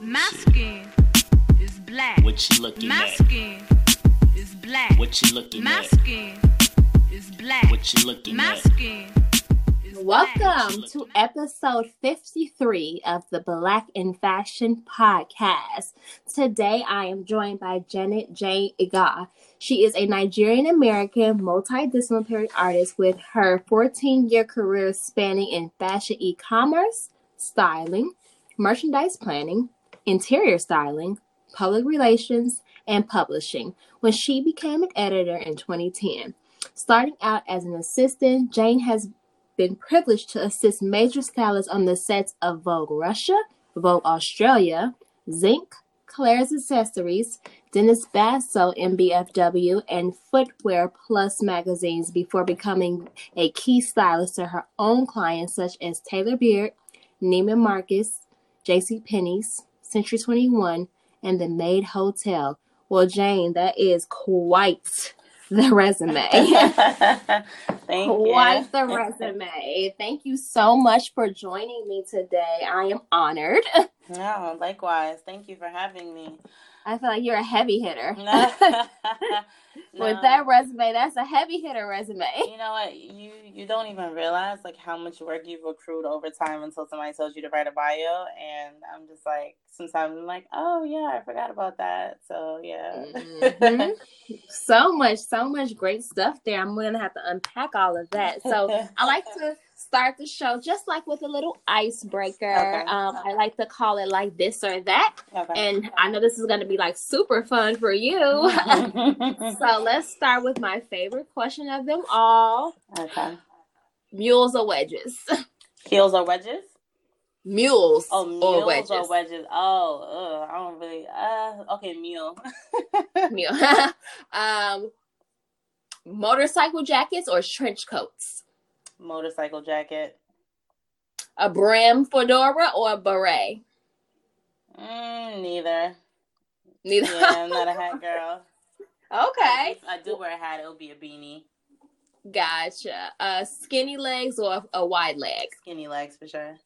My skin is black. What you looking My at? skin is black. What you looking My at? skin is black. What you looking My at? skin. Welcome to episode 53 of the Black in Fashion podcast. Today I am joined by Janet J. Iga. She is a Nigerian American multidisciplinary artist with her 14 year career spanning in fashion e commerce, styling, merchandise planning, interior styling, public relations, and publishing when she became an editor in 2010. Starting out as an assistant, Jane has been privileged to assist major stylists on the sets of Vogue Russia, Vogue Australia, Zink, Claire's Accessories, Dennis Basso MBFW, and Footwear Plus magazines before becoming a key stylist to her own clients such as Taylor Beard, Neiman Marcus, J.C. Penney's, Century 21, and the Made Hotel. Well, Jane, that is quite the resume. Thank you. Quite you. the resume. Thank you so much for joining me today. I am honored. No, likewise. Thank you for having me. I feel like you're a heavy hitter. No. With No. that resume, that's a heavy hitter resume. you know what? You you don't even realize like how much work you've accrued over time until somebody tells you to write a bio, and I'm just like sometimes I'm like, oh yeah, I forgot about that. So yeah. Mhm. So much, so much great stuff there. I'm gonna have to unpack all of that. So I like to start the show just like with a little icebreaker. Okay. Um, I like to call it like this or that. okay. And I know this is gonna be like super fun for you. so let's start with my favorite question of them all. okay. Mules or wedges? Heels or wedges? Mules, Oh, or mules wedges. or wedges? Oh, ugh, I don't really. Uh, okay, mule. Mule. um, motorcycle jackets or trench coats? Motorcycle jacket. A brim fedora or a beret? Mm, neither. Neither. Yeah, I'm not a hat girl. okay, I do wear a hat, it'll be a beanie. gotcha. Uh, skinny legs or a wide leg? Skinny legs for sure.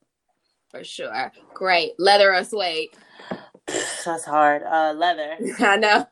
For sure. Great. Leather or suede? That's hard. Uh, leather. I know.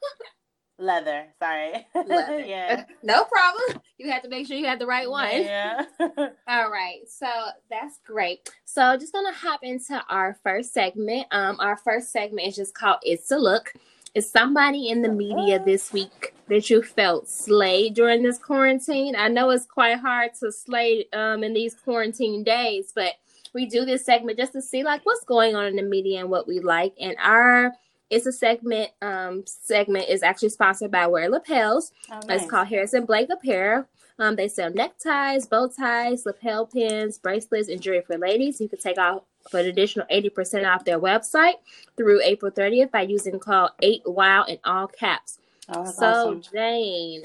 Leather. Sorry. Leather. yeah. No problem. You have to make sure you have the right one. Yeah. All right, so that's great. So just gonna hop into our first segment. Um, our first segment is just called "It's a Look." Is somebody in the media this week that you felt slayed during this quarantine? I know it's quite hard to slay um in these quarantine days, but we do this segment just to see like what's going on in the media and what we like. And our it's a segment um segment is actually sponsored by Wear Lapels. Oh, It's called Harrison Blake Apparel. Um, they sell neckties, bow ties, lapel pins, bracelets, and jewelry for ladies. You can take off for an additional 80% off their website through April 30th by using code 8WOW in all caps. Oh, so, awesome. Jane,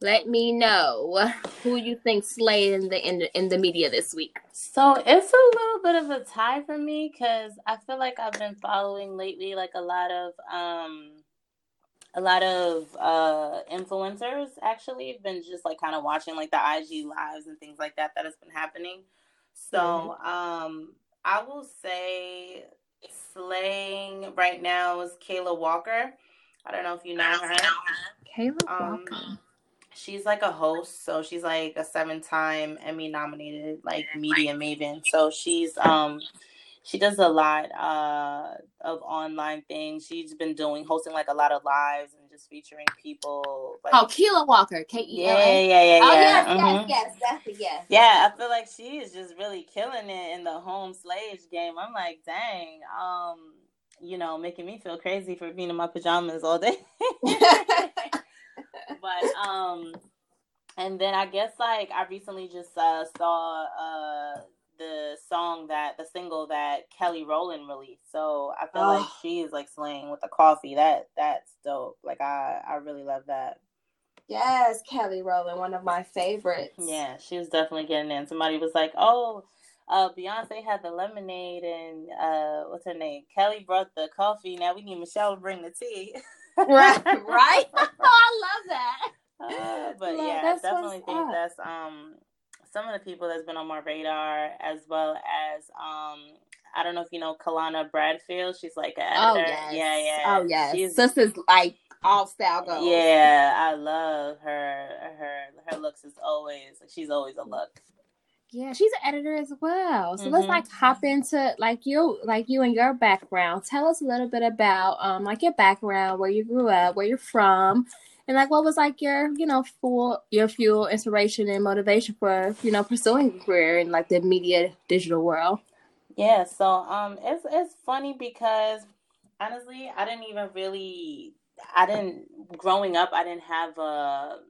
let me know who you think slayed in the, in in the media this week. So it's a little bit of a tie for me because I feel like I've been following lately like a lot of um a lot of uh influencers actually have been just like kind of watching like the IG lives and things like that that has been happening. So um I will say slaying right now is Kayla Walker. I don't know if you know her. Kayla Um, she's like a host, so she's like a seven-time Emmy-nominated like media maven. So she's um she does a lot uh of online things. She's been doing hosting like a lot of lives and just featuring people. Like, Oh, Keela Walker, K E yeah, yeah, yeah, yeah. Oh yeah. yes, mhm. yes, yes, that's yes. Yeah, I feel like she is just really killing it in the home slave game. I'm like, dang, um, you know, making me feel crazy for being in my pajamas all day. but um and then I guess like I recently just uh saw uh the song that the single that Kelly Rowland released. So I feel like Oh. she is like slaying with the coffee. That that's dope. Like I I really love that. Yes, Kelly Rowland, one of my favorites. Yeah, she was definitely getting in. Somebody was like, "Oh, uh, Beyonce had the lemonade, and uh, what's her name? Kelly brought the coffee. Now we need Michelle to bring the tea." right, right. I love that. Uh, but Love- yeah, I definitely think up. that's um some of the people that's been on my radar, as well as um I don't know if you know Kahlana Barfield. She's like an Oh editor. yes. Yeah, yeah. Oh yes. She's Sisters like all style goes. yeah, I love her. Her her looks is always like she's always a look. Yeah, she's an editor as well. So let's Mhm. like hop into like you like you and your background. Tell us a little bit about um like your background, where you grew up, where you're from, and like what was like your, you know, full your fuel, inspiration and motivation for, you know, pursuing a career in like the media digital world. Yeah, so um it's it's funny because honestly, I didn't even really I didn't growing up, I didn't have a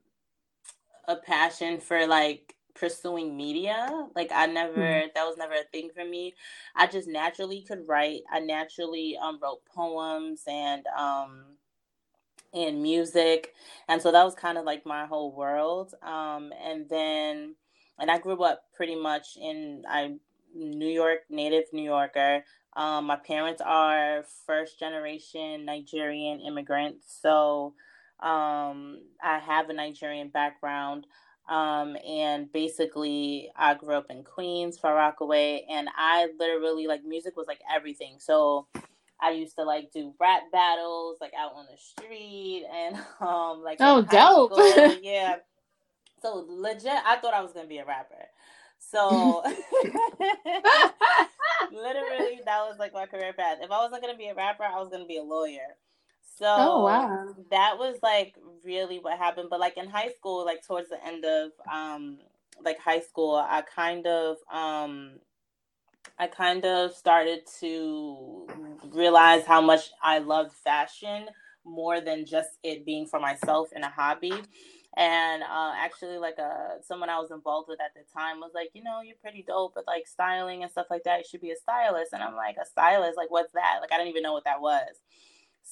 a passion for like pursuing media. Like I never that was never a thing for me. I just naturally could write. I naturally um wrote poems and um and music. And so that was kind of like my whole world. Um and then and I grew up pretty much in I New York native New Yorker. Um, my parents are first generation Nigerian immigrants, so um, I have a Nigerian background. Um, and basically, I grew up in Queens, Far Rockaway, and I literally like music was like everything. So I used to like do rap battles like out on the street and um like Oh, dope. school, yeah. So legit, I thought I was gonna be a rapper. So literally, that was like my career path. If I wasn't gonna be a rapper, I was gonna be a lawyer. So Oh, wow. that was like really what happened. But like in high school, like towards the end of um like high school, I kind of um I kind of started to realize how much I loved fashion more than just it being for myself and a hobby. And uh, actually, like uh, someone I was involved with at the time was like, you know, you're pretty dope with like styling and stuff like that. You should be a stylist. And I'm like, a stylist? Like, what's that? Like, I didn't even know what that was.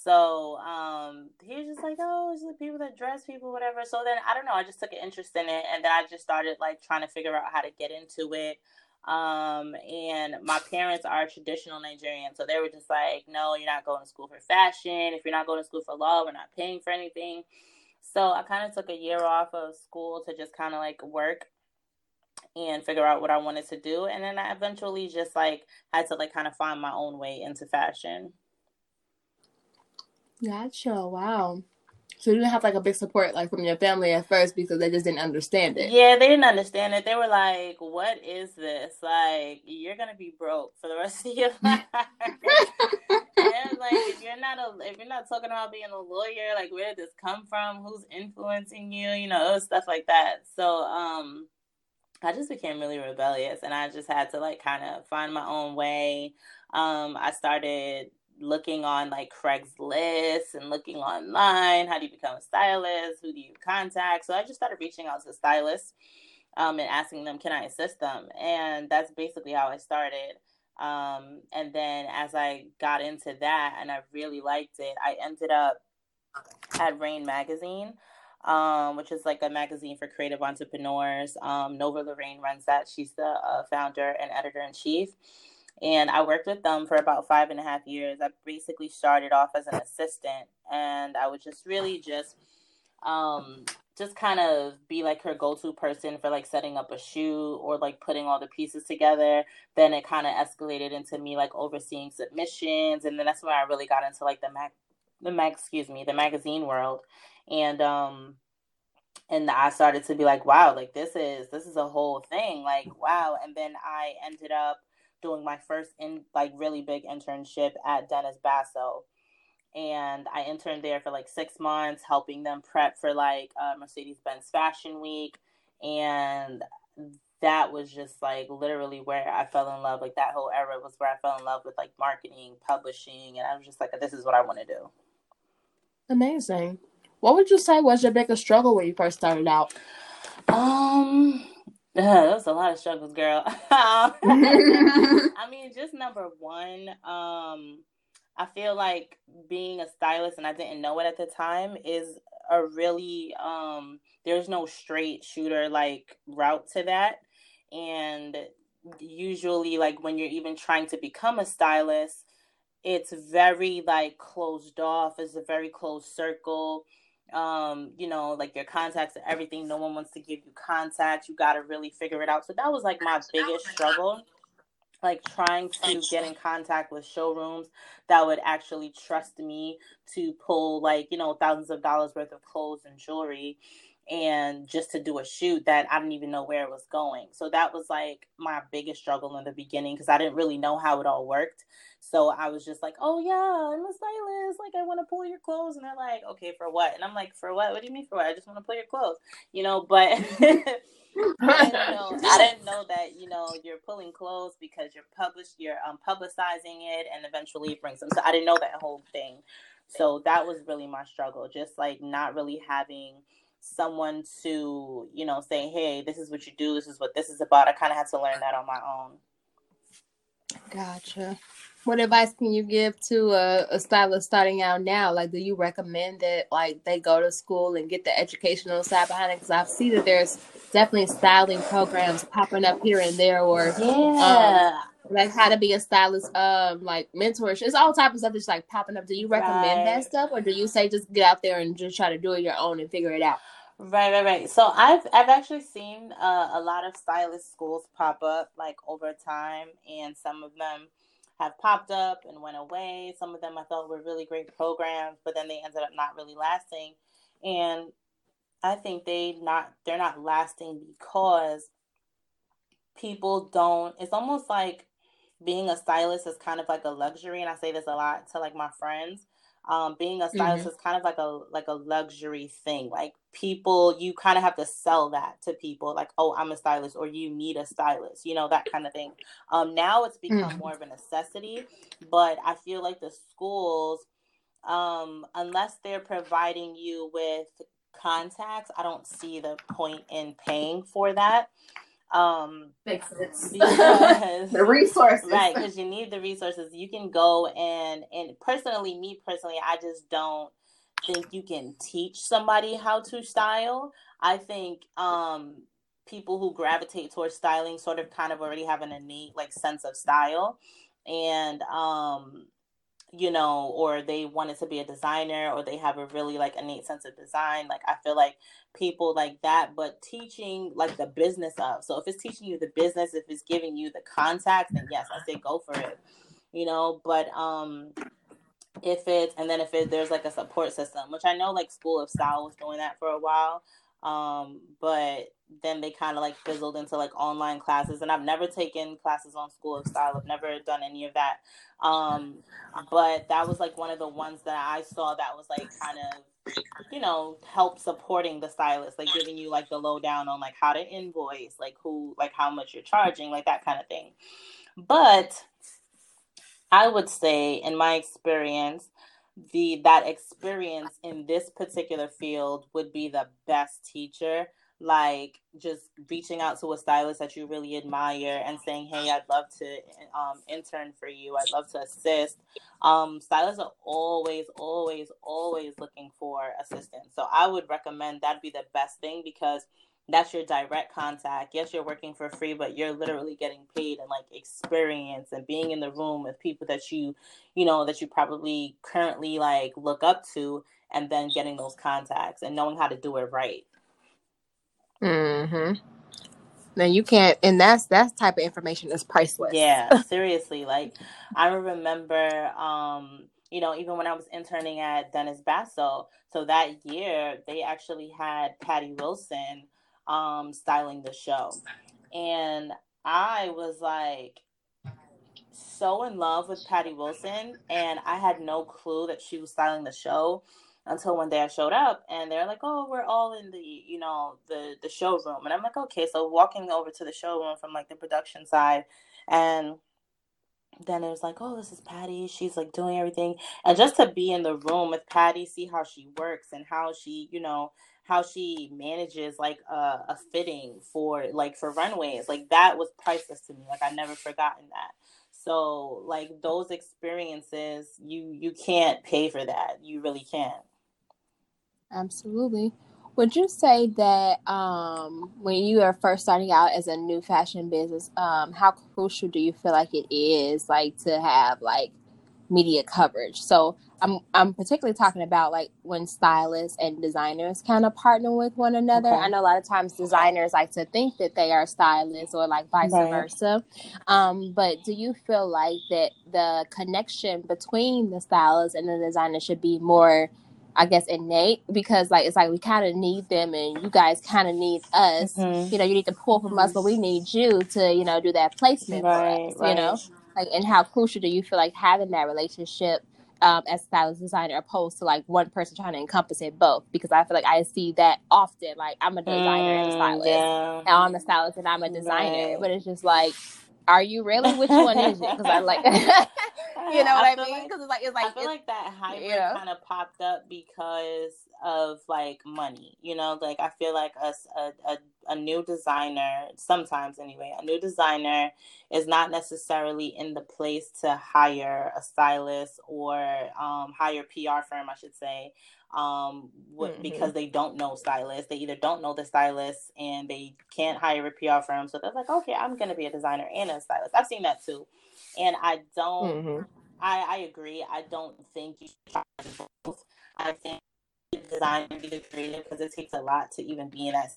So um, he was just like, oh, it's the people that dress people, whatever. So then I don't know. I just took an interest in it, and then I just started like trying to figure out how to get into it. Um, and my parents are traditional Nigerian, so they were just like, no, you're not going to school for fashion. If you're not going to school for law, we're not paying for anything. So I kind of took a year off of school to just kind of like work and figure out what I wanted to do. And then I eventually just like had to like kind of find my own way into fashion. Gotcha. Wow. So you didn't have like a big support like from your family at first because they just didn't understand it. Yeah, they didn't understand it. They were like, "What is this? Like, you're gonna be broke for the rest of your life." and like, if you're not a, if you're not talking about being a lawyer, like, where did this come from? Who's influencing you? You know, it was stuff like that. So, um, I just became really rebellious, and I just had to like kind of find my own way. Um, I started looking on like Craigslist and looking online. How do you become a stylist? Who do you contact? So I just started reaching out to stylists um, and asking them, can I assist them? And that's basically how I started. Um, and then as I got into that and I really liked it, I ended up at Raine Magazine. Um, which is like a magazine for creative entrepreneurs. Um, Nova Lorraine runs that. She's the uh, founder and editor in chief and I worked with them for about five and a half years. I basically started off as an assistant, and I would just really just, um, just kind of be like her go-to person for like setting up a shoot or like putting all the pieces together. Then it kind of escalated into me like overseeing submissions, and then that's when I really got into like the mag, the mag, excuse me, the magazine world, and um. And I started to be like, wow, like this is this is a whole thing, like wow. And then I ended up doing my first in like really big internship at Dennis Basso. And I interned there for like six months, helping them prep for like uh, Mercedes Benz Fashion Week. And that was just like literally where I fell in love. Like that whole era was where I fell in love with like marketing, publishing. And I was just like, this is what I want to do. Amazing. What would you say was your biggest struggle when you first started out? Um, that was a lot of struggles, girl. I mean, just number one, um, I feel like being a stylist, and I didn't know it at the time, is a really um, there's no straight shooter like route to that, and usually, like when you're even trying to become a stylist, it's very like closed off. It's a very closed circle um you know like your contacts and everything. No one wants to give you contacts you got to really figure it out. So that was like my biggest struggle like trying to get in contact with showrooms that would actually trust me to pull like you know thousands of dollars worth of clothes and jewelry and just to do a shoot that I didn't even know where it was going. So that was like my biggest struggle in the beginning because I didn't really know how it all worked. So I was just like, "Oh yeah, I'm a stylist. Like I want to pull your clothes." And they're like, "Okay, for what?" And I'm like, "For what? What do you mean for what? I just want to pull your clothes." You know, but I didn't know I didn't know that, you know, you're pulling clothes because you're published you're um publicizing it and eventually it brings them. So I didn't know that whole thing. So that was really my struggle, just like not really having someone to, you know, say, hey, this is what you do, this is what this is about. I kind of had to learn that on my own. Gotcha. What advice can you give to a, a stylist starting out now? Like, do you recommend that like they go to school and get the educational side behind it? Because I see that there's definitely styling programs popping up here and there, or yeah. Um, like how to be a stylist, um, like mentorship. It's all type of stuff that's like popping up. Do you recommend right. that stuff, or do you say just get out there and just try to do it your own and figure it out? Right, right, right. So I've I've actually seen uh, a lot of stylist schools pop up like over time, and some of them have popped up and went away. Some of them I thought were really great programs, but then they ended up not really lasting. And I think they not they're not lasting because people don't. It's almost like being a stylist is kind of like a luxury, and I say this a lot to like my friends um, being a stylist mm-hmm. is kind of like a like a luxury thing. Like people, you kind of have to sell that to people. Like, oh, I'm a stylist, or you need a stylist. You know that kind of thing. Um, now it's become mm-hmm. more of a necessity, but I feel like the schools, um, unless they're providing you with contacts, I don't see the point in paying for that. Um, Makes sense. Because, the resources, right? Because you need the resources. You can go and and personally, me personally, I just don't think you can teach somebody how to style. I think um people who gravitate towards styling sort of kind of already have an innate like sense of style and um you know, or they wanted to be a designer or they have a really like innate sense of design. Like I feel like people like that, but teaching like the business of. So if it's teaching you the business, if it's giving you the contacts, then yes, I say go for it. You know, but um if it's and then if it, there's like a support system, which I know like School of Style was doing that for a while. Um, but then they kind of like fizzled into like online classes and i've never taken classes on school of style i've never done any of that. Um but that was like one of the ones that i saw that was like kind of you know help supporting the stylist like giving you like the lowdown on like how to invoice like who like how much you're charging like that kind of thing. But i would say in my experience the that experience in this particular field would be the best teacher like just reaching out to a stylist that you really admire and saying, "Hey, I'd love to um, intern for you. I'd love to assist." Um, stylists are always, always, always looking for assistance. So I would recommend that'd be the best thing because that's your direct contact. Yes, you're working for free, but you're literally getting paid and like experience and being in the room with people that you, you know, that you probably currently like look up to, and then getting those contacts and knowing how to do it right. Mm-hmm. Now you can't, and that's that's type of information is priceless. Yeah, seriously. Like I remember, um, you know, even when I was interning at Dennis Basso, so that year they actually had Patti Wilson um styling the show, and I was like so in love with Patti Wilson, and I had no clue that she was styling the show until one day I showed up and they're like, "Oh, we're all in the you know the the showroom," and I'm like, "Okay." So walking over to the showroom from like the production side, and then it was like, "Oh, this is Patti. She's like doing everything," and just to be in the room with Patti, see how she works and how she you know how she manages like a, a fitting for like for runways like that was priceless to me like i never forgotten that so like those experiences you you can't pay for that you really can't Absolutely. Would you say that um, when you are first starting out as a new fashion business, um, how crucial do you feel like it is, like to have like media coverage. So I'm I'm particularly talking about like when stylists and designers kind of partner with one another. Okay. I know a lot of times designers like to think that they are stylists or like vice Right. versa. Um, but do you feel like that the connection between the stylist and the designer should be more I guess innate because like it's like we kind of need them and you guys kind of need us. Mhm. You know, you need to pull from us, but we need you to, you know, do that placement Right, for us, you know? Like and how crucial do you feel like having that relationship um, as stylist designer opposed to like one person trying to encompass it both because i feel like i see that often like i'm a designer and a Mm, stylist yeah. and i'm a stylist and i'm a designer Right. but it's just like are you really which one is it because i like you know what i, feel mean like- because it's like it's I like feel it's, like that hybrid Yeah. kind of popped up because of like money. You know, like I feel like us a, a a new designer sometimes anyway. A new designer is not necessarily in the place to hire a stylist or um, hire PR firm, I should say. Um, Mhm. because they don't know stylists. They either don't know the stylist and they can't hire a PR firm. So they're like, okay, I'm going to be a designer and a stylist. I've seen that too. And I don't Mhm. I, I agree. I don't think you should try both. I think design and be creative because it takes a lot to even be in that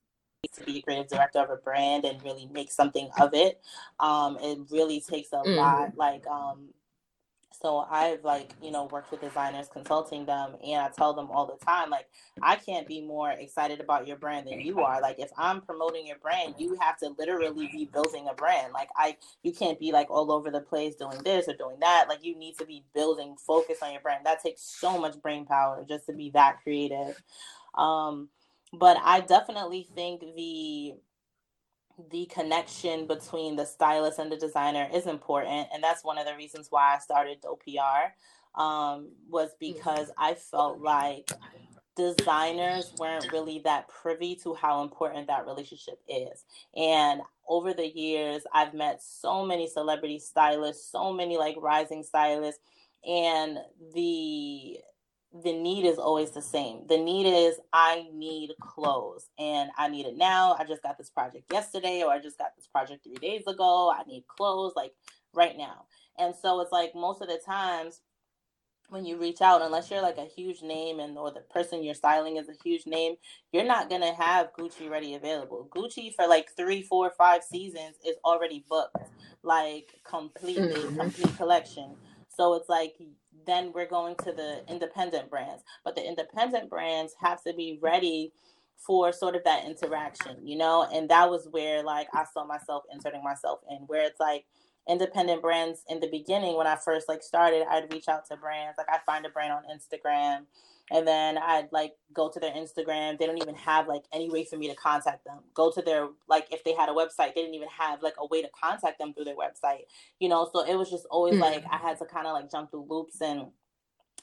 to be a creative director of a brand and really make something of it. Um, it really takes a Mhm. lot. Like, um, so I've like you know worked with designers, consulting them, and I tell them all the time like I can't be more excited about your brand than you are. Like if I'm promoting your brand, you have to literally be building a brand. Like I you can't be like all over the place doing this or doing that. Like you need to be building focus on your brand. That takes so much brain power just to be that creative. Um, but I definitely think the the connection between the stylist and the designer is important, and that's one of the reasons why I started OPR Um, was because I felt like designers weren't really that privy to how important that relationship is. And over the years, I've met so many celebrity stylists, so many like rising stylists, and the the need is always the same. The need is I need clothes and I need it now. I just got this project yesterday or I just got this project 3 days ago. I need clothes like right now. And so it's like most of the times when you reach out, unless you're like a huge name and or the person you're styling is a huge name, you're not gonna have Gucci ready available. Gucci for like three, four, five seasons is already booked, like completely, Mhm. complete collection. So it's like then we're going to the independent brands, but the independent brands have to be ready for sort of that interaction, you know. And that was where like I saw myself inserting myself in, where it's like independent brands in the beginning when I first like started, I'd reach out to brands. Like I'd find a brand on Instagram and then I'd like go to their Instagram. They don't even have like any way for me to contact them. Go to their like if they had a website, they didn't even have like a way to contact them through their website. You know, so it was just always Mm. like I had to kind of like jump through loops and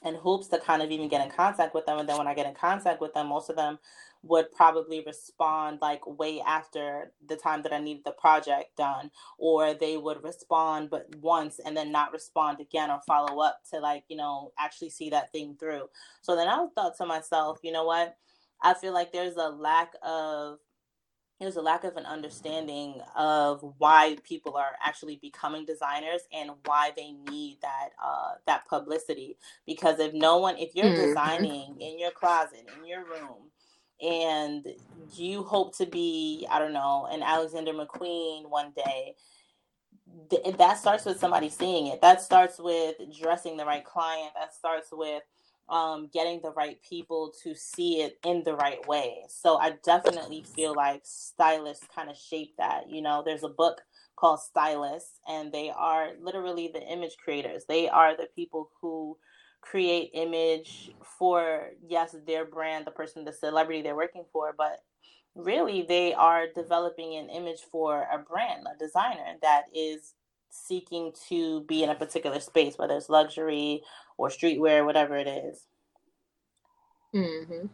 and hoops to kind of even get in contact with them. And then when I get in contact with them, most of them would probably respond like way after the time that I needed the project done, or they would respond but once and then not respond again or follow up to like, you know, actually see that thing through. So then I thought to myself, you know what? I feel like there's a lack of there's a lack of an understanding of why people are actually becoming designers and why they need that uh, that publicity. Because if no one, if you're Mhm. designing in your closet, in your room, and you hope to be, I don't know, an Alexander McQueen one day, th- that starts with somebody seeing it. That starts with dressing the right client. That starts with um, getting the right people to see it in the right way. So I definitely feel like stylists kind of shape that. You know, there's a book called Stylists, and they are literally the image creators. They are the people who create image for yes their brand the person the celebrity they're working for but really they are developing an image for a brand a designer that is seeking to be in a particular space whether it's luxury or streetwear whatever it is Mm-hmm.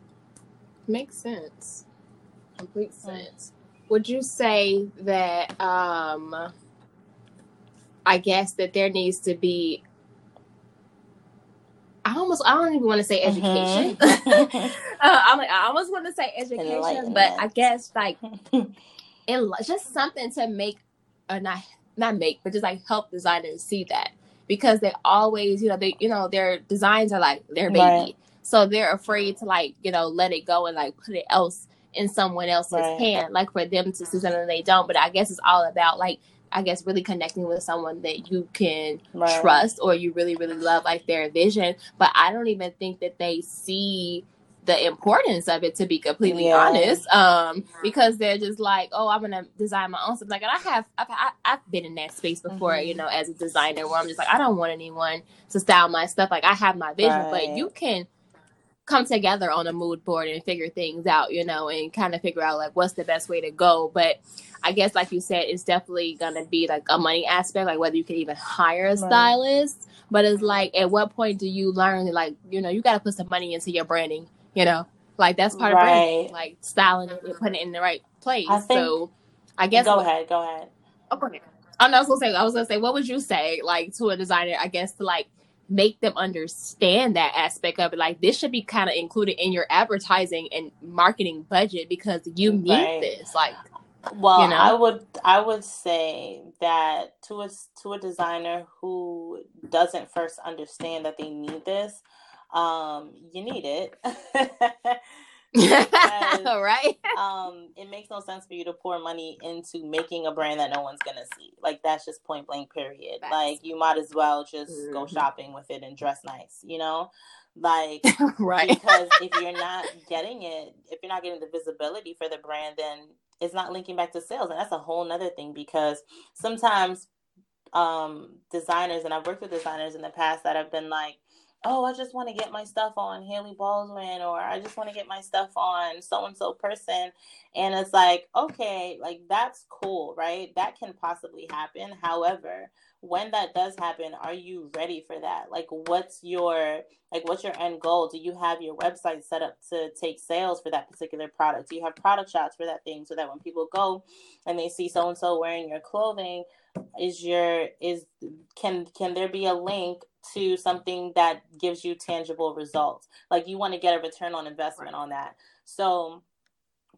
Makes sense. Complete sense. Would you say that um I guess that there needs to be I almost I don't even want to say education. Mhm. uh, I'm like, I almost want to say education, but I guess like it just something to make or not not make, but just like help designers see that. Because they always, you know, they you know their designs are like their baby, Right. so they're afraid to like you know let it go and like put it else in someone else's Right. hand, like for them to see something they don't. But I guess it's all about like I guess really connecting with someone that you can Right. trust or you really really love like their vision. But I don't even think that they see the importance of it to be completely Yeah. honest um because they're just like oh i'm gonna design my own stuff like and i have i've, I, I've been in that space before Mhm. you know as a designer where i'm just like i don't want anyone to style my stuff like i have my vision but you can come together on a mood board and figure things out you know and kind of figure out like what's the best way to go but i guess like you said it's definitely gonna be like a money aspect like whether you can even hire a Right. stylist but it's like at what point do you learn like you know you got to put some money into your branding you know like that's part of branding like styling it and putting it in the right place I think- so i guess go what- ahead. Go ahead. Oh, go ahead. Oh, no, I was gonna say, I was gonna say, what would you say, like, to a designer? I guess to like make them understand that aspect of it. Like, this should be kind of included in your advertising and marketing budget because you need Right. this. Like, Well, you know? I would I would say that to a to a designer who doesn't first understand that they need this, um, you need it. right? um, it makes no sense for you to pour money into making a brand that no one's gonna see. Like that's just point blank. Period. Facts. Like you might as well just go Mhm. shopping with it and dress nice. You know, like right. because if you're not getting it, if you're not getting the visibility for the brand, then it's not linking back to sales, and that's a whole nother thing because sometimes um designers and I've worked with designers in the past that have been like, oh, I just want to get my stuff on Hailey Baldwin or I just want to get my stuff on so and so person. And it's like, okay, like that's cool, right? That can possibly happen. However, when that does happen, are you ready for that? Like what's your like what's your end goal? Do you have your website set up to take sales for that particular product? Do you have product shots for that thing so that when people go and they see so and so wearing your clothing, is your is can can there be a link to something that gives you tangible results. Like you want to get a return on investment on that. So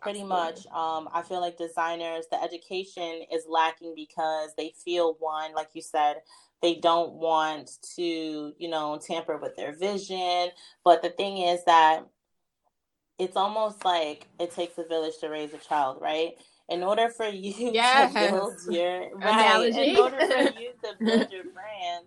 pretty much um, i feel like designers the education is lacking because they feel one like you said they don't want to you know tamper with their vision. But the thing is that it's almost like it takes a village to raise a child right? In order for you Yes. to build your right in order for you to build your brand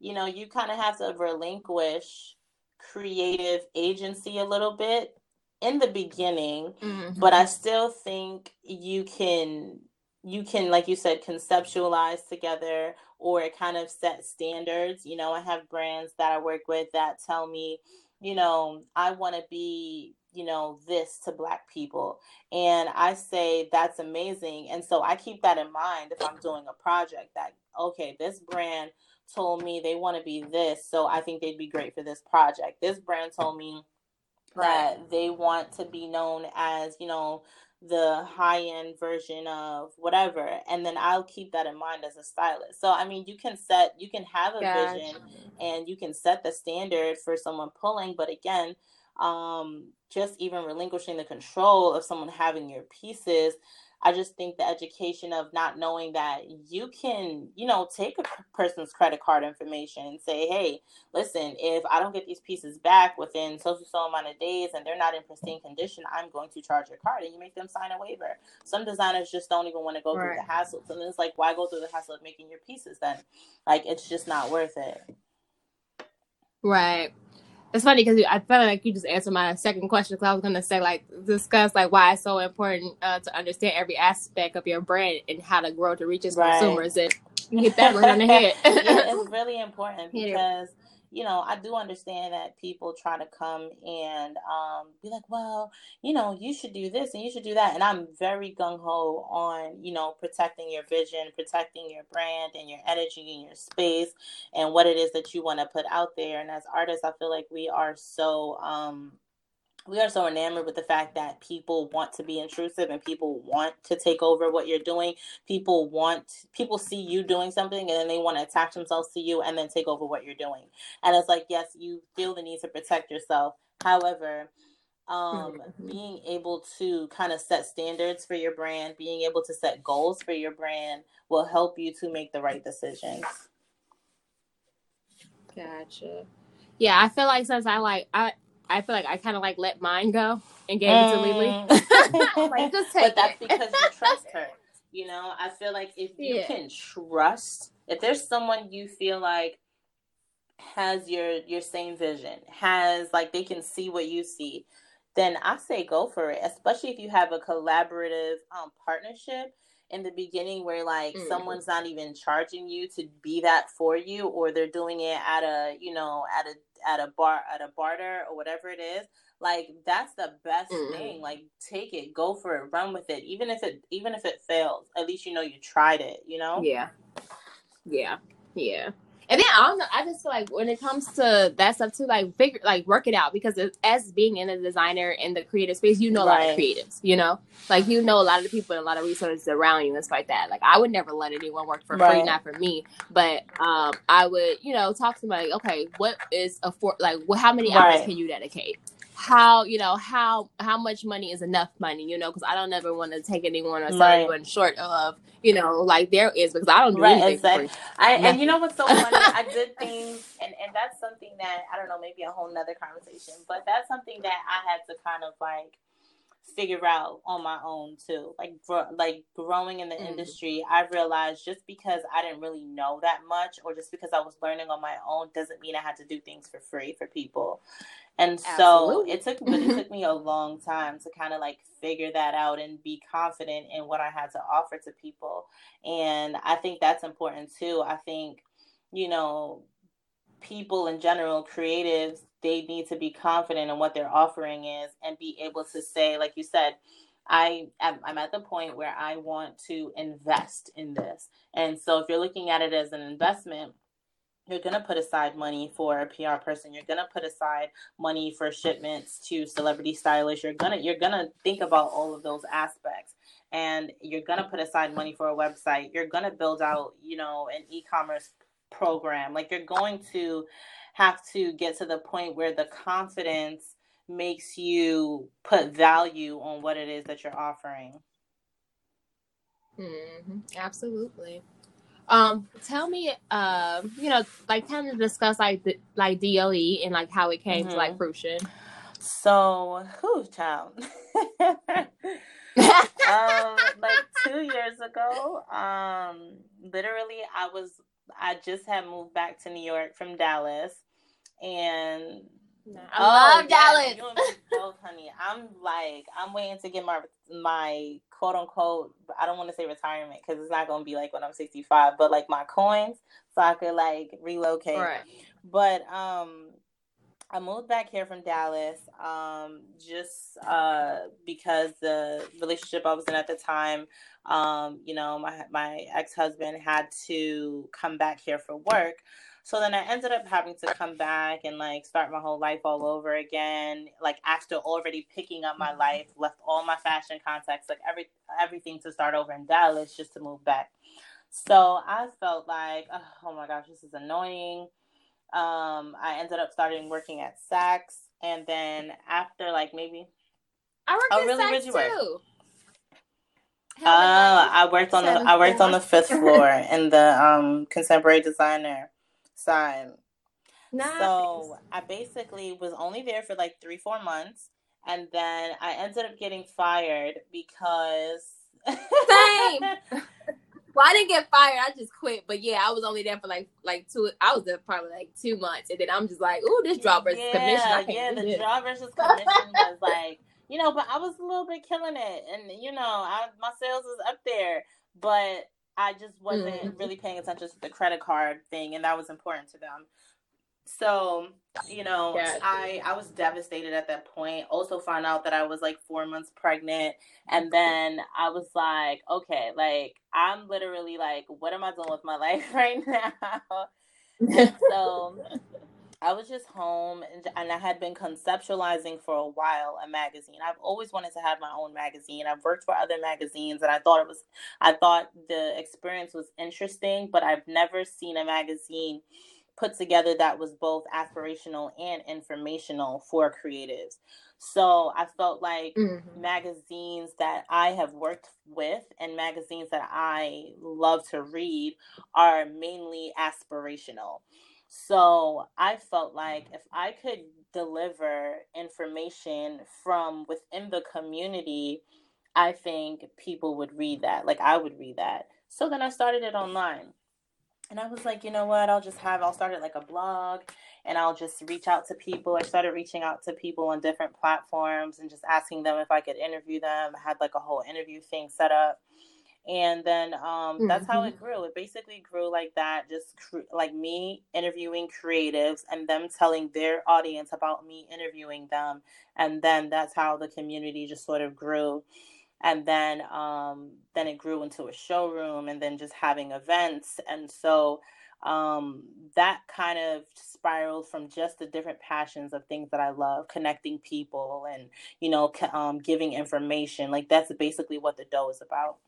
you know you kind of have to relinquish creative agency a little bit in the beginning Mhm. but I still think you can you can like you said conceptualize together or kind of set standards. You know, I have brands that I work with that tell me, you know, I want to be, you know, this to black people. And I say that's amazing. And so I keep that in mind if I'm doing a project that okay, this brand told me they want to be this, so I think they'd be great for this project. This brand told me that they want to be known as, you know, the high end version of whatever. And then I'll keep that in mind as a stylist. So, I mean, you can set, you can have a Gotcha. vision and you can set the standard for someone pulling. But again, um, just even relinquishing the control of someone having your pieces. I just think the education of not knowing that you can, you know, take a person's credit card information and say, hey, listen, if I don't get these pieces back within so so amount of days and they're not in pristine condition, I'm going to charge your card and you make them sign a waiver. Some designers just don't even want to go through the hassle. So then it's like, why go through the hassle of making your pieces then? Like it's just not worth it. Right. It's funny because I felt like you just answered my second question because I was going to say like discuss like why it's so important uh, to understand every aspect of your brand and how to grow to reach its Right. consumers and you hit that right on the head. yeah, it's really important because you know I do understand that people try to come and um, be like, well, you know, you should do this and you should do that, and I'm very gung ho on you know protecting your vision, protecting your brand and your energy and your space and what it is that you want to put out there. And as artists, I feel like we are so um, we are so enamored with the fact that people want to be intrusive and people want to take over what you're doing people want people see you doing something and then they want to attach themselves to you and then take over what you're doing and it's like yes you feel the need to protect yourself however um Mhm. being able to kind of set standards for your brand being able to set goals for your brand will help you to make the right decisions Gotcha. Yeah, I feel like since I like I I feel like I kind of like let mine go and gave it to Lily. Mm. like just take but that's it. because you trust her. You know, I feel like if you Yeah. can trust, if there's someone you feel like has your your same vision, has like they can see what you see, then I say go for it. Especially if you have a collaborative um, partnership in the beginning, where like Mhm. someone's not even charging you to be that for you, or they're doing it at a you know at a at a bar at a barter or whatever it is like that's the best Mhm. thing like take it go for it run with it even if it even if it fails at least you know you tried it you know Yeah. Yeah. Yeah. And then I don't know. I just feel like when it comes to that stuff too, like figure, like work it out because as being in a designer in the creative space, you know a lot of creatives. You know, like you know a lot of the people and a lot of resources around you and stuff like that. Like I would never let anyone work for free, not for me. But um, I would, you know, talk to them like, okay, what is a for like, well, how many hours Right. can you dedicate? How you know how how much money is enough money? You know, because I don't ever want to take anyone or sell Right. anyone short of you know like there is because I don't do Right, anything exactly. I, and you know what's so funny? I did things, and, and that's something that I don't know, maybe a whole nother conversation, but that's something that I had to kind of like figure out on my own too. Like, like growing in the Mhm. industry, I realized just because I didn't really know that much, or just because I was learning on my own, doesn't mean I had to do things for free for people. And so Absolutely. it took, but it took me a long time to kind of like figure that out and be confident in what I had to offer to people. And I think that's important too. I think, you know, people in general, creatives, they need to be confident in what their offering is and be able to say, like you said, I I'm at the point where I want to invest in this. And so if you're looking at it as an investment, you're going to put aside money for a PR person. You're going to put aside money for shipments to celebrity stylists. You're going to you're going to think about all of those aspects. And you're going to put aside money for a website. You're going to build out, you know, an e-commerce program. Like you're going to have to get to the point where the confidence makes you put value on what it is that you're offering. hmm Absolutely. Um, tell me, um, you know, like kind of discuss like the, like DOE and like how it came to Mhm. like fruition. So, whew, child. um, like two years ago, um, literally, I was I just had moved back to New York from Dallas, and I Oh, love yes, Dallas. You both, honey. I'm like, I'm waiting to get my my quote unquote. I don't want to say retirement because it's not gonna be like when I'm 65, but like my coins, so I could like relocate. Right. But um, I moved back here from Dallas, um, just uh because the relationship I was in at the time, um, you know, my my ex husband had to come back here for work. So then I ended up having to come back and like start my whole life all over again. Like after already picking up my life, left all my fashion contacts, like every everything to start over in Dallas just to move back. So I felt like, oh my gosh, this is annoying. Um, I ended up starting working at Saks, and then after like maybe I worked Oh, at really? Saks you work? too. uh, I worked on the I worked on the fifth floor in the um contemporary designer side. Nice. So I basically was only there for like three, four months, and then I ended up getting fired because Same. Well, I didn't get fired. I just quit. But yeah, I was only there for like like two. I was there probably like two months, and then I'm just like, ooh, this job versus yeah, commission. Yeah, the this. job versus commission was like, you know, but I was a little bit killing it, and you know, I my sales was up there, but I just wasn't Mhm. really paying attention to the credit card thing, and that was important to them. So, you know. I I was devastated at that point. Also found out that I was like 4 months pregnant and then I was like, okay, like I'm literally like what am I doing with my life right now? so I was just home and, and I had been conceptualizing for a while a magazine. I've always wanted to have my own magazine. I've worked for other magazines and I thought it was I thought the experience was interesting, but I've never seen a magazine put together that was both aspirational and informational for creatives. So I felt like Mhm. magazines that I have worked with and magazines that I love to read are mainly aspirational. So I felt like mm-hmm. if I could deliver information from within the community, I think people would read that. Like I would read that. So then I started it online. And I was like, you know what? I'll just have, I'll start it like a blog and I'll just reach out to people. I started reaching out to people on different platforms and just asking them if I could interview them. I had like a whole interview thing set up and then um, mm-hmm. that's how it mm-hmm. grew it basically grew like that just cr- like me interviewing creatives and them telling their audience about me interviewing them and then that's how the community just sort of grew and then um, then it grew into a showroom and then just having events and so um, that kind of spiraled from just the different passions of things that I love, connecting people and, you know, um, giving information. Like that's basically what the dough is about.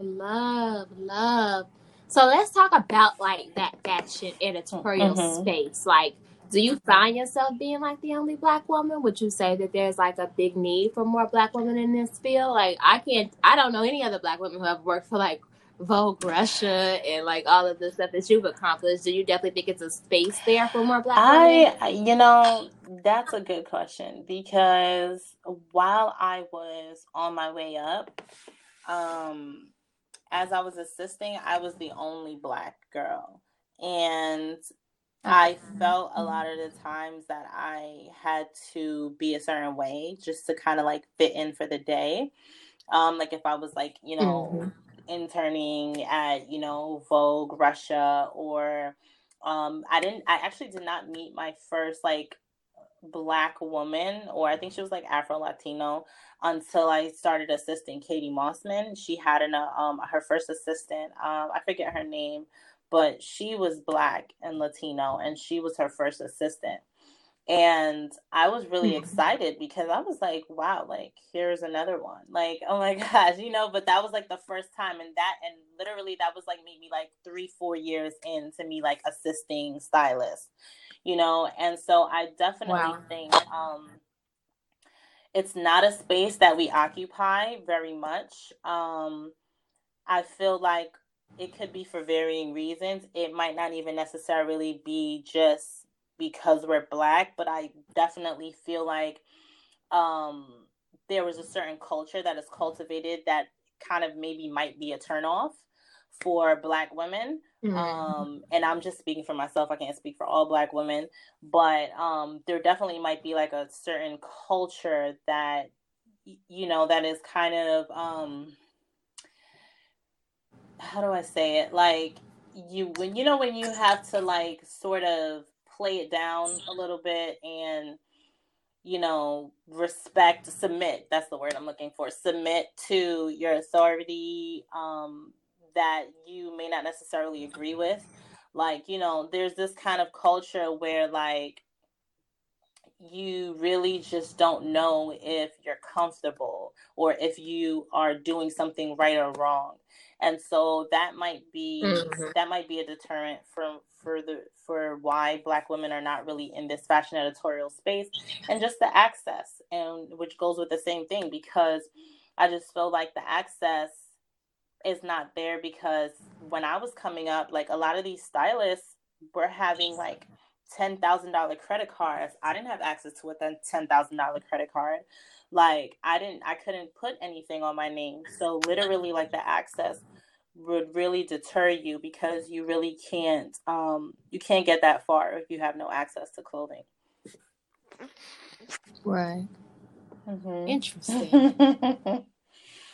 Love, love. So let's talk about like that fashion editorial mm-hmm. space. Like, do you find yourself being like the only black woman? Would you say that there's like a big need for more black women in this field? Like, I can't, I don't know any other black women who have worked for like Vogue Russia and like all of the stuff that you've accomplished. Do you definitely think it's a space there for more black women? I, you know, that's a good question because while I was on my way up, um, as I was assisting, I was the only black girl. And I felt a lot of the times that I had to be a certain way just to kind of like fit in for the day. Um, like if I was like, you know, mm-hmm. interning at, you know, Vogue Russia or um I didn't I actually did not meet my first like black woman, or I think she was like Afro Latino, until I started assisting Katie Mossman. She had an uh, um her first assistant. Um, I forget her name, but she was black and Latino, and she was her first assistant. And I was really mm-hmm. excited because I was like, wow, like here's another one. Like, oh my gosh, you know, but that was like the first time and that and literally that was like maybe like three, four years into me like assisting stylists you know? And so i definitely wow. think um it's not a space that we occupy very much. Um i feel like it could be for varying reasons. It might not even necessarily be just because we're black but i definitely feel like um there was a certain culture that is cultivated that kind of maybe might be a turnoff for black women. Mm-hmm. um and i'm just speaking for myself. I can't speak for all black women. But um there definitely might be like a certain culture that you know that is kind of um how do i say it? Like you when you know when you have to like sort of play it down a little bit and you know respect submit that's the word i'm looking for submit to your authority um that you may not necessarily agree with. Like, you know, there's this kind of culture where, like, you really just don't know if you're comfortable or if you are doing something right or wrong and so that might be mm-hmm. that might be a deterrent for for the for why black women are not really in this fashion editorial space and just the access and which goes with the same thing because i just feel like the access is not there because when I was coming up, like a lot of these stylists were having like ten thousand dollar credit cards. I didn't have access to a ten thousand dollar credit card. Like I didn't, I couldn't put anything on my name. So literally, like the access would really deter you because you really can't, um, you can't get that far if you have no access to clothing. Right. Mm-hmm. Interesting.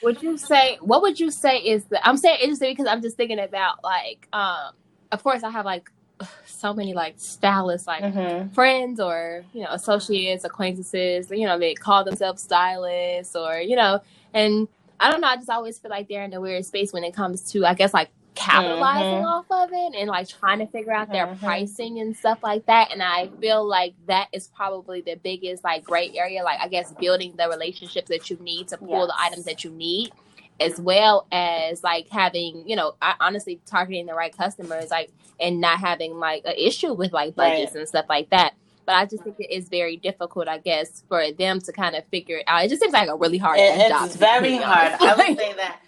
would you say what would you say is the i'm saying interesting because i'm just thinking about like um of course i have like so many like stylists like mm-hmm. friends or you know associates acquaintances you know they call themselves stylists or you know and i don't know i just always feel like they're in a weird space when it comes to i guess like capitalizing mm-hmm. off of it and like trying to figure out their mm-hmm. pricing and stuff like that. And I feel like that is probably the biggest like gray area. Like I guess building the relationships that you need to pull yes. the items that you need as well as like having you know I, honestly targeting the right customers like and not having like an issue with like budgets right. and stuff like that but i just think it is very difficult i guess for them to kind of figure it out it just seems like a really hard it, it's very hard i would say that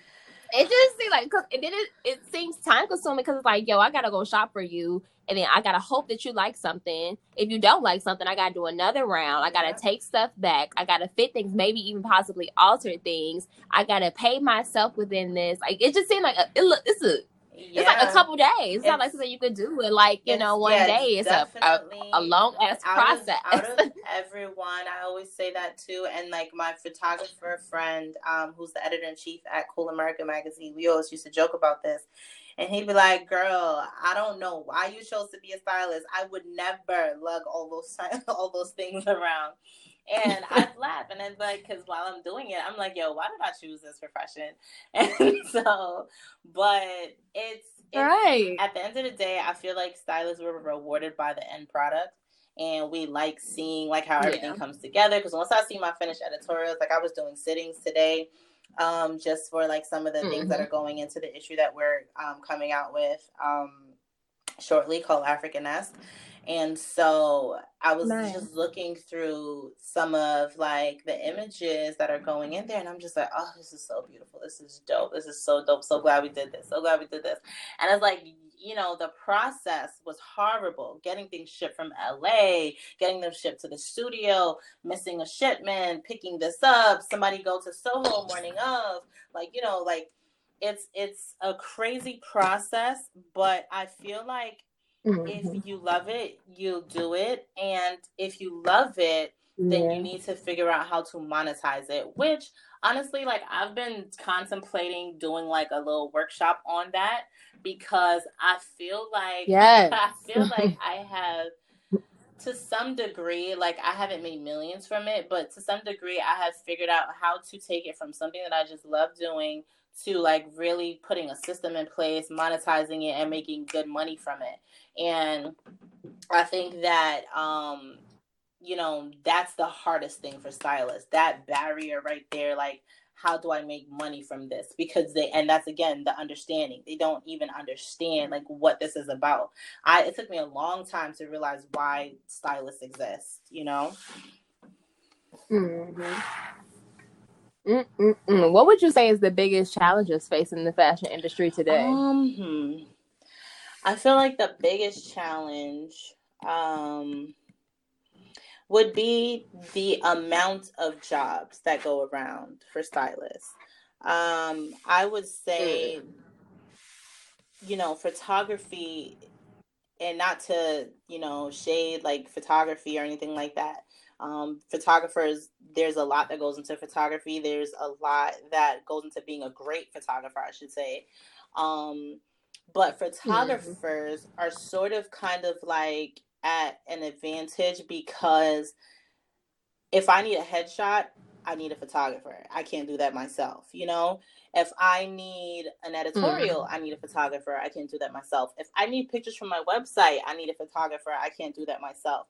it just seems like, cause then it, it seems time consuming because it's like, yo, I gotta go shop for you, and then I gotta hope that you like something. If you don't like something, I gotta do another round. I gotta Yeah. take stuff back. I gotta fit things, maybe even possibly alter things. I gotta pay myself within this. Like it just seemed like a, it look. It's a Yeah. it's like a couple days. It's, not like something you could do in like you know one yeah, day. It's a, a a long ass process. Of, out of everyone, I always say that too. And like my photographer friend, um, who's the editor in chief at Cool America magazine, we always used to joke about this. And he'd be like, "Girl, I don't know why you chose to be a stylist. I would never lug all those all those things around." And I'd laugh, and I'd like, because while I'm doing it, I'm like, "Yo, why did I choose this profession?" And so, but it's, it's right. at the end of the day, I feel like stylists were rewarded by the end product. And we like seeing like how everything Yeah. comes together. Because once I see my finished editorials, like I was doing sittings today, um, just for like some of the things that Mhm. are going into the issue that we're um, coming out with um, shortly called African Nest. And so I was Nice. just looking through some of like the images that are going in there, and I'm just like, oh, this is so beautiful. This is dope. This is so dope. So glad we did this. So glad we did this. And it's like, you know, the process was horrible. Getting things shipped from LA, getting them shipped to the studio, missing a shipment, picking this up, somebody go to Soho morning of, like, you know, like it's it's a crazy process, but I feel like Mhm. if you love it, you'll do it. And if you love it, then Yeah. you need to figure out how to monetize it which honestly like i've been contemplating doing like a little workshop on that because i feel like Yes. i feel like i have to some degree like i haven't made millions from it but to some degree i have figured out how to take it from something that i just love doing to like really putting a system in place monetizing it and making good money from it. And i think that um you know that's the hardest thing for stylists that barrier right there like how do i make money from this? Because they and that's again the understanding. They don't even understand like what this is about. I it took me a long time to realize why stylists exist you know? Mhm. Mm-mm-mm. What would you say is the biggest challenges facing the fashion industry today? um hmm. i feel like the biggest challenge um would be the amount of jobs that go around for stylists. Um, I would say, you know, photography, and not to, you know, shade like photography or anything like that. Um, photographers, there's a lot that goes into photography. There's a lot that goes into being a great photographer, I should say. Um, but photographers are sort of kind of like at an advantage because if I need a headshot, I need a photographer. I can't do that myself, you know? If I need an editorial, I need a photographer. I can't do that myself. If I need pictures from my website, I need a photographer. I can't do that myself.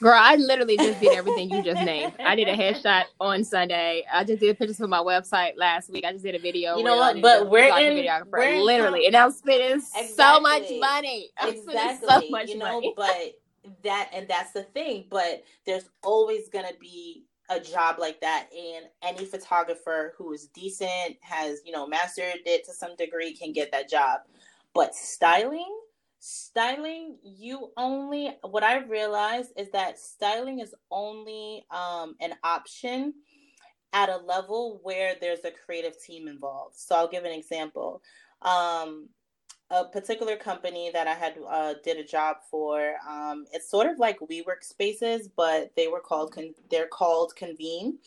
Girl, I literally just did everything you just named. I did a headshot on Sunday. I just did pictures for my website last week. I just did a video. You know what? But we're in- videographer. we're in literally, and I'm spending so much money. I'm exactly so much you know money. but that and that's the thing but there's always going to be a job like that and any photographer who is decent has you know mastered it to some degree can get that job but styling styling you only what i realized is that styling is only um an option at a level where there's a creative team involved so i'll give an example um a particular company that I had uh, did a job for. Um, it's sort of like WeWork spaces, but they were called con- they're called Convene,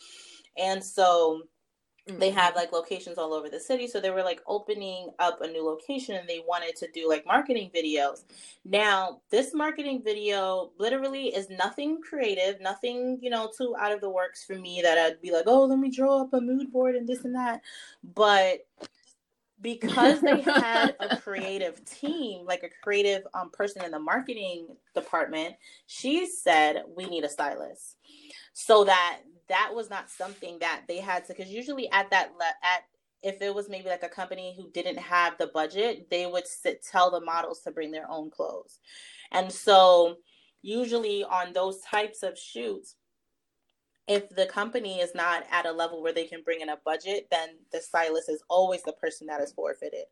and so they have like locations all over the city. So they were like opening up a new location, and they wanted to do like marketing videos. Now this marketing video literally is nothing creative, nothing you know too out of the works for me that I'd be like, oh, let me draw up a mood board and this and that, but because they had a creative team, like a creative um, person in the marketing department, she said we need a stylist. So that that was not something that they had to because usually at that le- at if it was maybe like a company who didn't have the budget, they would sit, tell the models to bring their own clothes. And so usually on those types of shoots, if the company is not at a level where they can bring in a budget, then the stylist is always the person that is forfeited.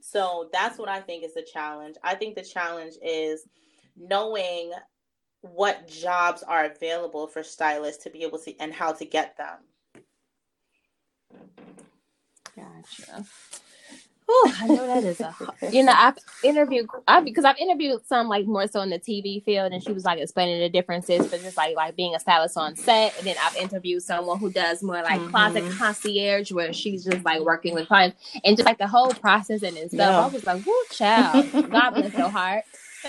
So that's what I think is the challenge. I think the challenge is knowing what jobs are available for stylists to be able to and how to get them. Gotcha. Whew, I know that is a you know I've interviewed I because I've interviewed some like more so in the TV field and she was like explaining the differences but just like like being a stylist on set and then I've interviewed someone who does more like Mhm. closet concierge where she's just like working with clients and just like the whole process and itself Yeah. I was like whoo child God bless your heart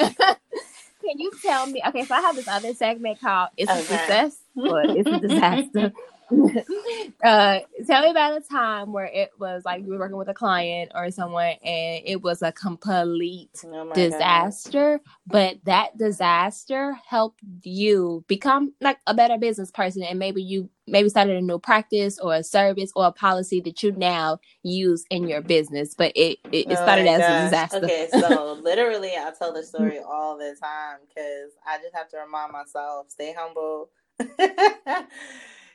can you tell me okay so I have this other segment called it's a success or it's a disaster uh tell me about a time where it was like you were working with a client or someone and it was a complete Oh my God. disaster but that disaster helped you become like a better business person and maybe you maybe started a new practice or a service or a policy that you now use in your business but it it, it Oh started my as a disaster Okay, so literally, I tell the story all the time because I just have to remind myself, stay humble.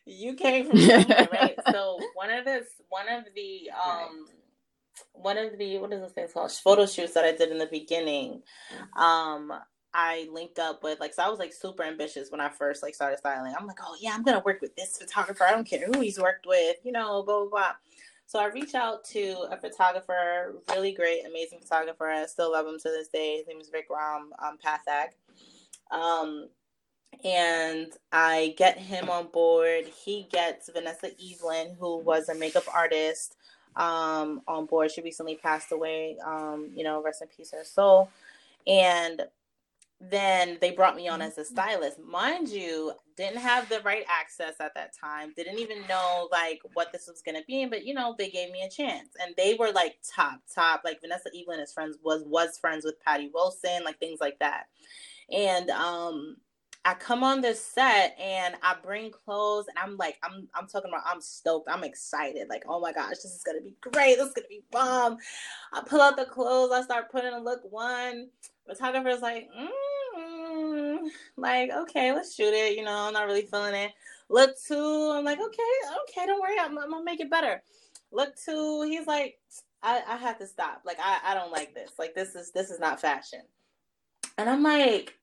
you came from somewhere, right? So one of the one of the um one of the what is this thing called photo shoots that I did in the beginning. Um, I linked up with like so I was like super ambitious when I first like started styling. I'm like, oh yeah, I'm gonna work with this photographer. I don't care who he's worked with, you know, blah blah blah. So I reached out to a photographer, really great, amazing photographer. I still love him to this day. His name is Vic Ram um, Pathak. Um, and I get him on board. He gets Vanessa Evelyn, who was a makeup artist, um, on board. She recently passed away. Um, you know, rest in peace, her soul. And then they brought me on as a stylist. Mind you, didn't have the right access at that time. Didn't even know like what this was gonna be, but you know, they gave me a chance. And they were like top, top. Like Vanessa Evelyn is friends was was friends with Patti Wilson, like things like that. And um I come on this set and I bring clothes and I'm like, I'm I'm talking about I'm stoked. I'm excited. Like, oh my gosh, this is gonna be great. This is gonna be bomb. I pull out the clothes, I start putting a look one. Photographer's like, mm, like, okay, let's shoot it. You know, I'm not really feeling it. Look two, I'm like, okay, okay, don't worry, I'm, I'm gonna make it better. Look two, he's like, I, I have to stop. Like, I, I don't like this. Like, this is this is not fashion. And I'm like,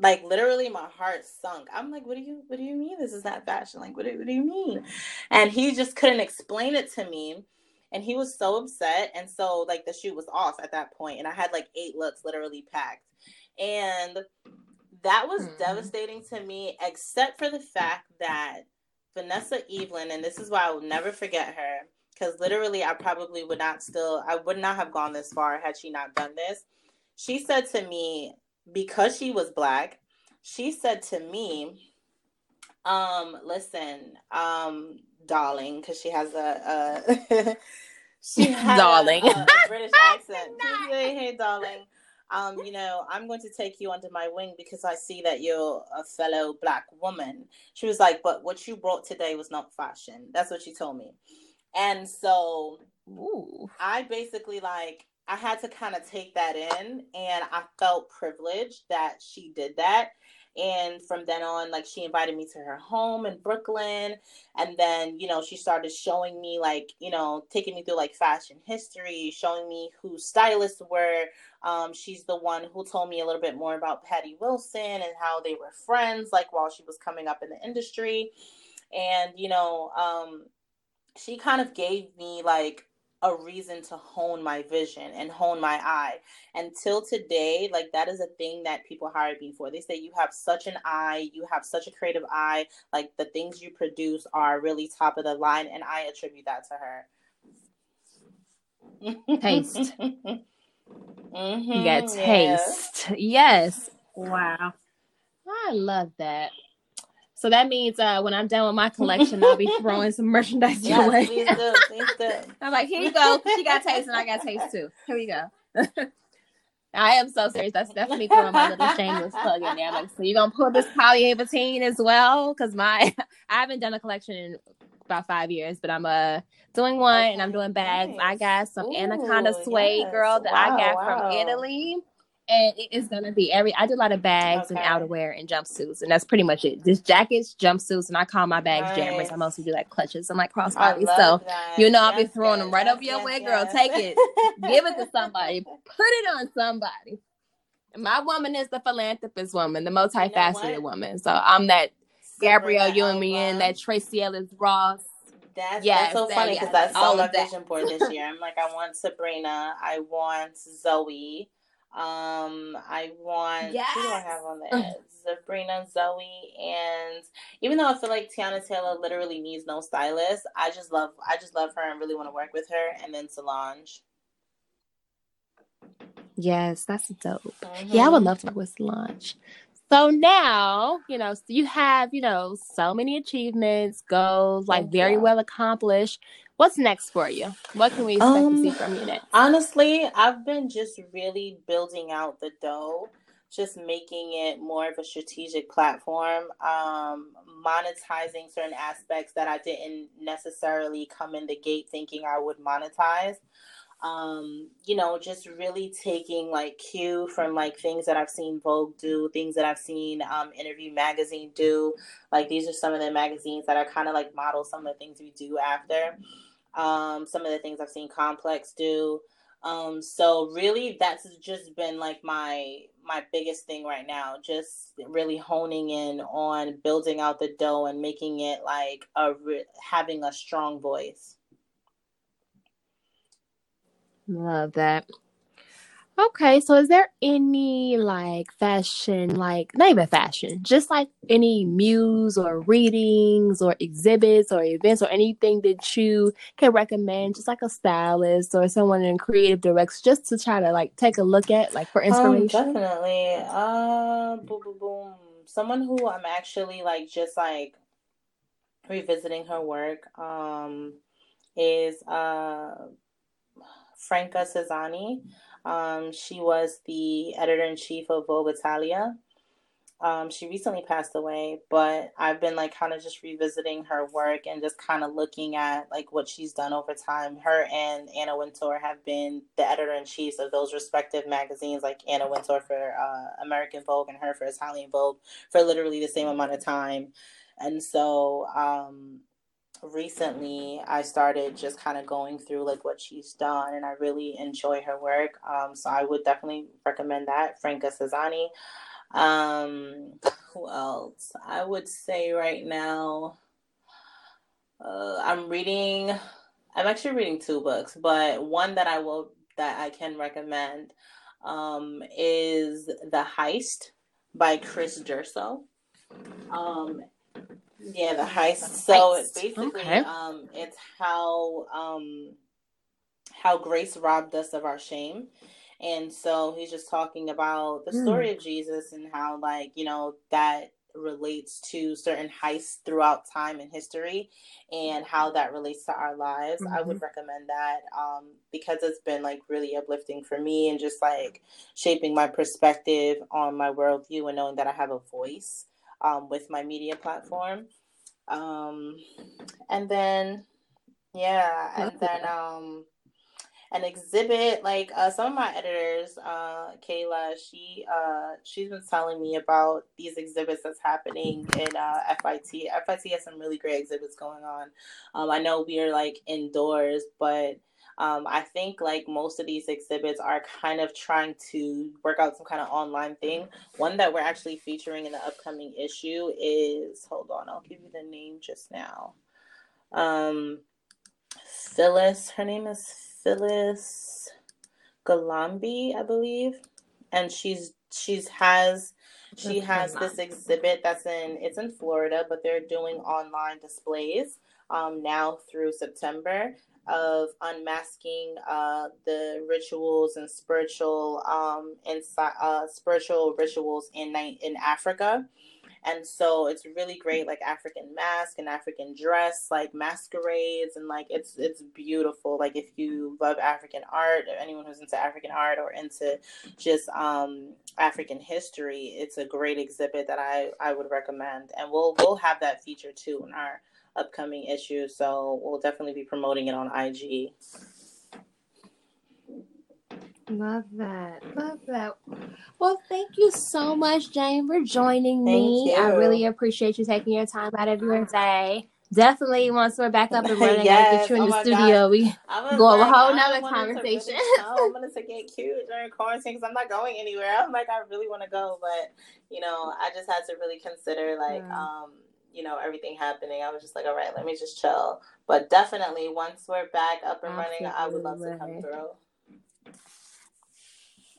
like literally my heart sunk. I'm like, what do you what do you mean this is not fashion? Like, what do, what do you mean? And he just couldn't explain it to me. And he was so upset. And so like the shoot was off at that. And I had like eight looks literally packed. And that was Mhm. devastating to me, except for the fact that Vanessa Evelyn, and this is why I will never forget her, because literally I probably would not still I would not have gone this far had she not done this. She said to me, because she was black, she said to me, um, listen, um, darling, because she has a, a she had a- Darling. a, a British accent. She said, hey, darling, um, you know, I'm going to take you under my wing because I see that you're a fellow black woman. She was like, but what you brought today was not fashion. That's what she told me. And so Ooh. I basically like I had to kind of take that in and I felt privileged that she did that. And from then on, like she invited me to her home in Brooklyn. And then, you know, she started showing me like, you know, taking me through like fashion history, showing me who stylists were. Um, she's the one who told me a little bit more about Patti Wilson and how they were friends, like while she was coming up in the industry. And, you know, um, she kind of gave me like a reason to hone my vision and hone my eye. Until today, like that is a thing that people hire me for. They say you have such an eye, you have such a creative eye, like the things you produce are really top of the line, and I attribute that to her. Taste. Mhm, You got yeah. taste. Yes. Wow. I love that. So that means uh, when I'm done with my collection, I'll be throwing some merchandise your Yes, way. please do, please do. I'm like, here you go. She got taste and I got taste too. Here we go. I am so serious. That's definitely throwing my little shameless plug in there. Like, so you're gonna pull this Polly Avatine as well? Because my I haven't done a collection in about five years, but I'm uh doing one and I'm doing bags. I got some Ooh, Anaconda suede yes. girl that I got wow. from Italy. And it is gonna be every. I do a lot of bags and outerwear and jumpsuits, and that's pretty much it. Just jackets, jumpsuits, and I call my bags jammers. I mostly do like clutches and like crossbodies. So that. you know I'll be throwing yes, them right yes, over your yes, way, girl. yes. Take it, give it to somebody, put it on somebody. My woman is the philanthropist woman, the multifaceted what? woman. So I'm that Gabrielle you and me Elba. that Tracee Ellis Ross. That's, Yes, that's so that- funny yes, because that's all my vision board this year. I'm like, I want Sabrina, I want Zoe, um, I want yes! who do I have on there? Sabrina, Zoe, and even though I feel like Teyana Taylor literally needs no stylist, I just love, I just love her and really want to work with her. And then Solange. Yes, that's dope. Yeah, I would Mhm. love to work with Solange. So now, you know, you have, you know, so many achievements, goals, like very well accomplished. What's next for you? What can we expect to see Um, from you next? Honestly, I've been just really building out the dough, just making it more of a strategic platform, um, monetizing certain aspects that I didn't necessarily come in the gate thinking I would monetize. Um, you know, just really taking like cue from like things that I've seen Vogue do, things that I've seen um, Interview Magazine do. Like these are some of the magazines that are kind of like model some of the things we do after um, some of the things I've seen Complex do. Um, so really, that's just been like my my biggest thing right now. Just really honing in on building out the dough and making it like a having a strong voice. Love that. Okay, so is there any like fashion, like not even fashion, just like any muse or readings or exhibits or events or anything that you can recommend, just like a stylist or someone in creative direction, just to try to like take a look at, like for Um, inspiration? definitely. Uh, boom, boom, boom. Someone who I'm actually like just like revisiting her work. Um, is uh Franca Sozzani. Um, she was the editor in chief of Vogue Italia. Um, she recently passed away, but I've been like kind of just revisiting her work and just kind of looking at like what she's done over time. Her and Anna Wintour have been the editor in chiefs of those respective magazines, like Anna Wintour for uh, American Vogue and her for Italian Vogue for literally the same amount of time. And so, um, recently I started just kind of going through like what she's done and I really enjoy her work. Um, so I would definitely recommend that. Franca Sozzani. Um, who else? I would say right now, uh, I'm reading, I'm actually reading two books, but one that I will, that I can recommend, um, is The Heist by Chris Durso. Um, yeah, the heist. So it's basically Okay. um it's how um how grace robbed us of our shame. And so he's just talking about the Hmm. story of Jesus and how like, you know, that relates to certain heists throughout time and history and how that relates to our lives. I would recommend that um because it's been like really uplifting for me and just like shaping my perspective on my worldview and knowing that I have a voice um, with my media platform. Um, and then, yeah, and then um, an exhibit like uh, some of my editors, uh, Kayla, she uh, she's been telling me about these exhibits that's happening in uh, FIT. FIT has some really great exhibits going on. Um, I know we are like indoors, but um, I think like most of these exhibits are kind of trying to work out some kind of online thing. One that we're actually featuring in the upcoming issue is hold on, I'll give you the name just now. Um, Phyllis, her name is Phyllis Galembo, I believe, and she's she's has she has this exhibit that's in it's in Florida, but they're doing online displays um, now through September of unmasking uh, the rituals and spiritual um, inside uh, spiritual rituals in in Africa. And so it's really great, like African mask and African dress, like masquerades, and like it's it's beautiful. Like if you love African art, or anyone who's into African art or into just um, African history, it's a great exhibit that I I would recommend. And we'll we'll have that feature too in our upcoming issue. So we'll definitely be promoting it on IG. Love that. Love that. Well, thank you so much, Jane, for joining Thank me. I really appreciate you taking your time out of your day. Definitely once we're back up and running, I get you in Oh the studio. We Go have a whole nother conversation. Really, I wanted to get cute during quarantine because I'm not going anywhere. I'm like, I really want to go, but you know, I just had to really consider like, um, you know, everything happening. I was just like, all right, let me just chill. But definitely, once we're back up and running, I would love to come through.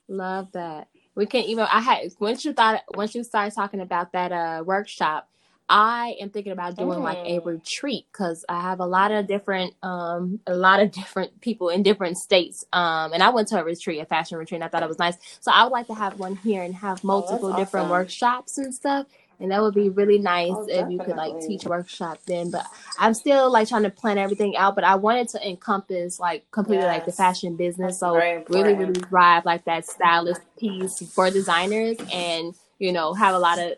Love that. We can even I had once you thought once you started talking about that uh workshop, I am thinking about doing like a Mm. retreat because I have a lot of different um a lot of different people in different states. Um and I went to a retreat, a fashion retreat, and I thought it was nice. So I would like to have one here and have multiple different Oh, awesome. workshops and stuff. And that would be really nice Oh, if you could like teach workshop then. But I'm still like trying to plan everything out. But I wanted to encompass like completely like the fashion business. So really, really drive like that stylist piece for designers and, you know, have a lot of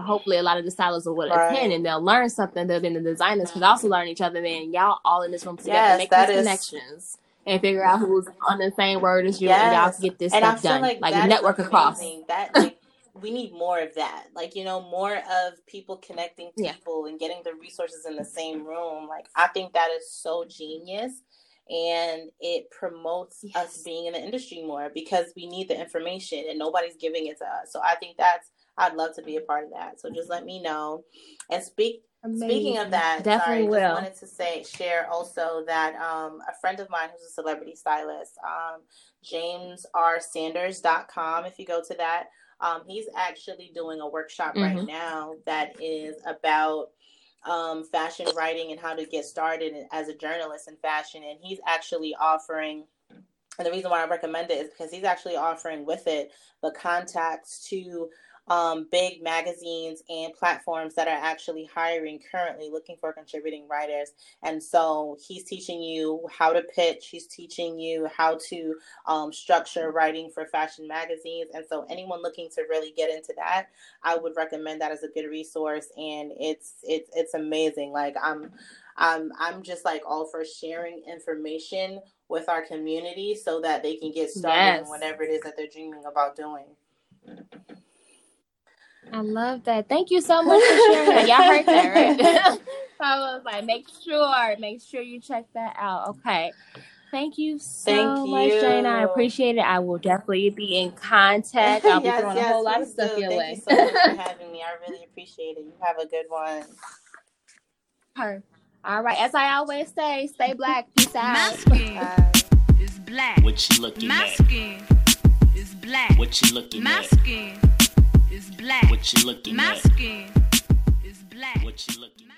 hopefully a lot of the stylists will Right. attend and they'll learn something that then the designers can also learn each other. Then y'all all in this room together, Yes, make these is- connections and figure out who's on the same word as you and y'all can get this and stuff done. like, Like, network across. That like we need more of that. Like you know, more of people connecting Yeah. people and getting the resources in the same room. Like I think that is so genius, and it promotes us being in the industry more because we need the information and nobody's giving it to us. So I think that's I'd love to be a part of that. So just let me know. And speak Speaking of that, definitely sorry, will. just wanted to say share also that um, a friend of mine who's a celebrity stylist, um, jamesrsanders.com, if you go to that, um, he's actually doing a workshop right Mhm. now that is about um, fashion writing and how to get started as a journalist in fashion. And he's actually offering, and the reason why I recommend it is because he's actually offering with it the contacts to um, big magazines and platforms that are actually hiring currently looking for contributing writers. And so he's teaching you how to pitch, he's teaching you how to um, structure writing for fashion magazines. And so anyone looking to really get into that, I would recommend that as a good resource. And it's it's it's amazing. Like I'm I'm I'm just like all for sharing information with our community so that they can get started Yes. in whatever it is that they're dreaming about doing. I love that. Thank you so much for sharing that. Y'all heard that, right? So I was like, make sure, make sure you check that out. Okay. Thank you so Thank much, Jane. I appreciate it. I will definitely be in contact. I'll be Yes, throwing a whole lot of please stuff do. your Thank way. you so much for having me. I really appreciate it. You have a good one. Her. All right. As I always say, stay black. Peace My out. skin Bye. is black. What you looking My at? skin is black. What you looking My at? skin is black. What you looking My at? skin is black. What you looking at?